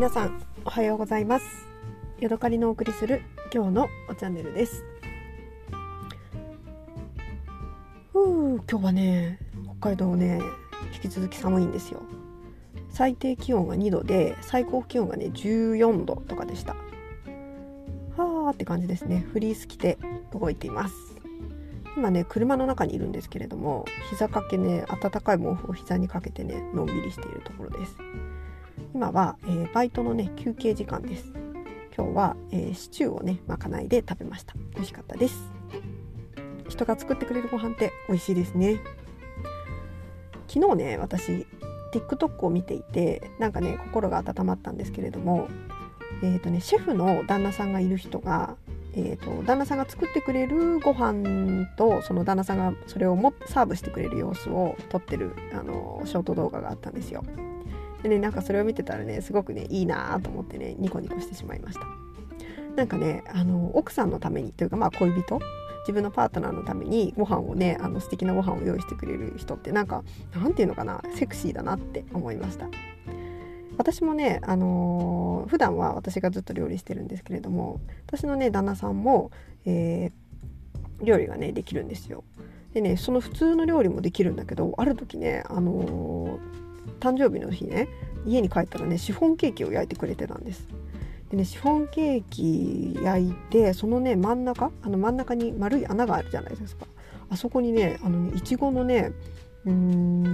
皆さんおはようございます。ヤドカリのお送りする今日のチャンネルです。ふう今日はね北海道ね引き続き寒いんですよ。最低気温が2度で最高気温がね14度とかでした。はーって感じですね。フリース着て動いています。今ね車の中にいるんですけれども膝掛けね暖かい毛布を膝にかけてねのんびりしているところです。今は、えー、バイトのね休憩時間です。今日は、えー、シチューをねまかないで食べました。美味しかったです。人が作ってくれるご飯って美味しいですね。昨日ね私 TikTok を見ていてなんかね心が温まったんですけれどもえーとね、シェフの旦那さんがいる人が、えーと、旦那さんが作ってくれるご飯とその旦那さんがそれをもサーブしてくれる様子を撮ってるあのショート動画があったんですよ。でねなんかそれを見てたらねすごくねいいなと思ってねニコニコしてしまいました。なんかねあの奥さんのためにというかまあ恋人自分のパートナーのためにご飯をねあの素敵なご飯を用意してくれる人ってなんかなんていうのかなセクシーだなって思いました。私もね、あのー、普段は私がずっと料理してるんですけれども私のね旦那さんも、えー、料理がねできるんですよ。でねその普通の料理もできるんだけどある時ね、あのー誕生日の日ね家に帰ったらねシフォンケーキを焼いてくれてたんです。でねシフォンケーキ焼いてそのね真ん中あの真ん中に丸い穴があるじゃないですか。あそこにねあのねいちごのねうん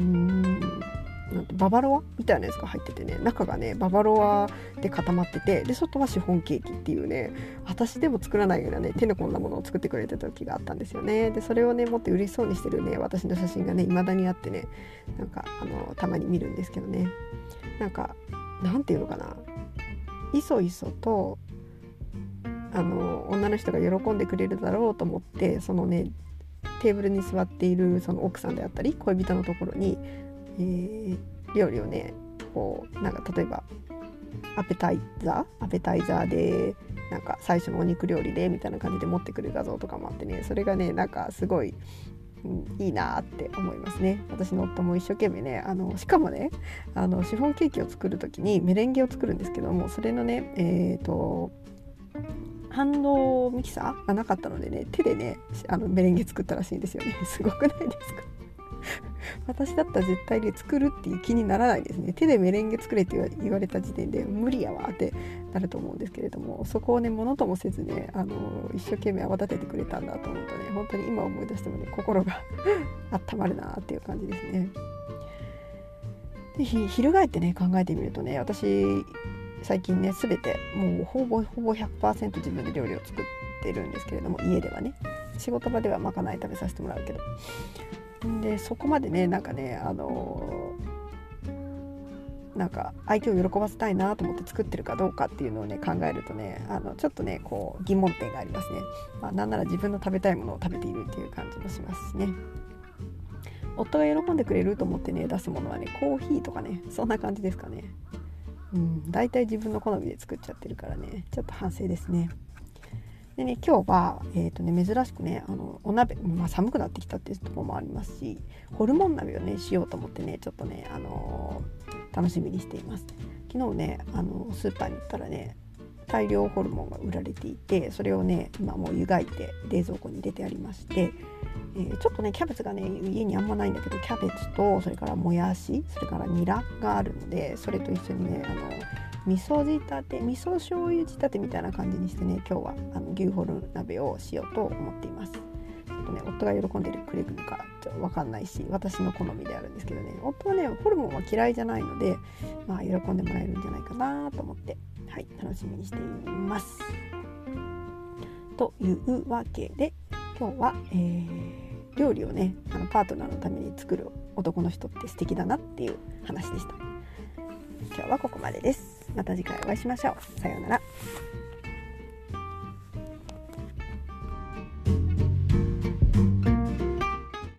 ババロアみたいなやつが入っててね中がねババロアで固まっててで外はシフォンケーキっていうね私でも作らないようなね手の込んだものを作ってくれてた時があったんですよね。でそれをね持って嬉しそうにしてるね私の写真がね未だにあってねなんかあのたまに見るんですけどね。なんかなんていうのかな。いそいそとあの女の人が喜んでくれるだろうと思ってそのねテーブルに座っているその奥さんであったり恋人のところにえー、料理をねこうなんか例えばアペタイザー？アペタイザーでなんか最初のお肉料理でみたいな感じで持ってくる画像とかもあってねそれがねなんかすごい、うん、いいなって思いますね。私の夫も一生懸命ねあのしかもねあのシフォンケーキを作る時にメレンゲを作るんですけどもそれのねえっ、ー、と反動ミキサーがなかったのでね手でねあのメレンゲ作ったらしいんですよね。すごくないですか？私だったら絶対に作るっていう気にならないですね。手でメレンゲ作れって言われた時点で無理やわってなると思うんですけれどもそこをねものともせずねあの一生懸命泡立ててくれたんだと思うとね本当に今思い出してもね心が 温まるなっていう感じですね。でひ翻ってね考えてみるとね私最近ね全てもうほぼほぼ100%自分で料理を作ってるんですけれども家ではね。仕事場ではまかない食べさせてもらうけど。でそこまでねなんかねあのなんか相手を喜ばせたいなと思って作ってるかどうかっていうのをね考えるとねあのちょっとねこう疑問点がありますね、まあ、なんなら自分の食べたいものを食べているっていう感じもしますしね。夫が喜んでくれると思ってね出すものはねコーヒーとかねそんな感じですかね。うん大体自分の好みで作っちゃってるからねちょっと反省ですね。でね今日は、えーとね、珍しくねあのお鍋、まあ、寒くなってきたっていうところもありますしホルモン鍋をねしようと思ってねちょっとね、あのー、楽しみにしています。昨日ねあのスーパーに行ったらね大量ホルモンが売られていてそれをね今もう湯がいて冷蔵庫に入れてありまして、えー、ちょっとねキャベツがね家にあんまないんだけどキャベツとそれからもやしそれからニラがあるのでそれと一緒にねあの味噌仕立て味噌醤油仕立てみたいな感じにしてね今日はあの牛ホル鍋をしようと思っています。ちょっとね夫が喜んでるくれぐるかちょっと分かんないし私の好みであるんですけどね。夫はねホルモンは嫌いじゃないのでまあ喜んでもらえるんじゃないかなと思ってはい楽しみにしています。というわけで今日は、えー、料理をねあのパートナーのために作る男の人って素敵だなっていう話でした。今日はここまでです。次回お会いしましょう。さようなら。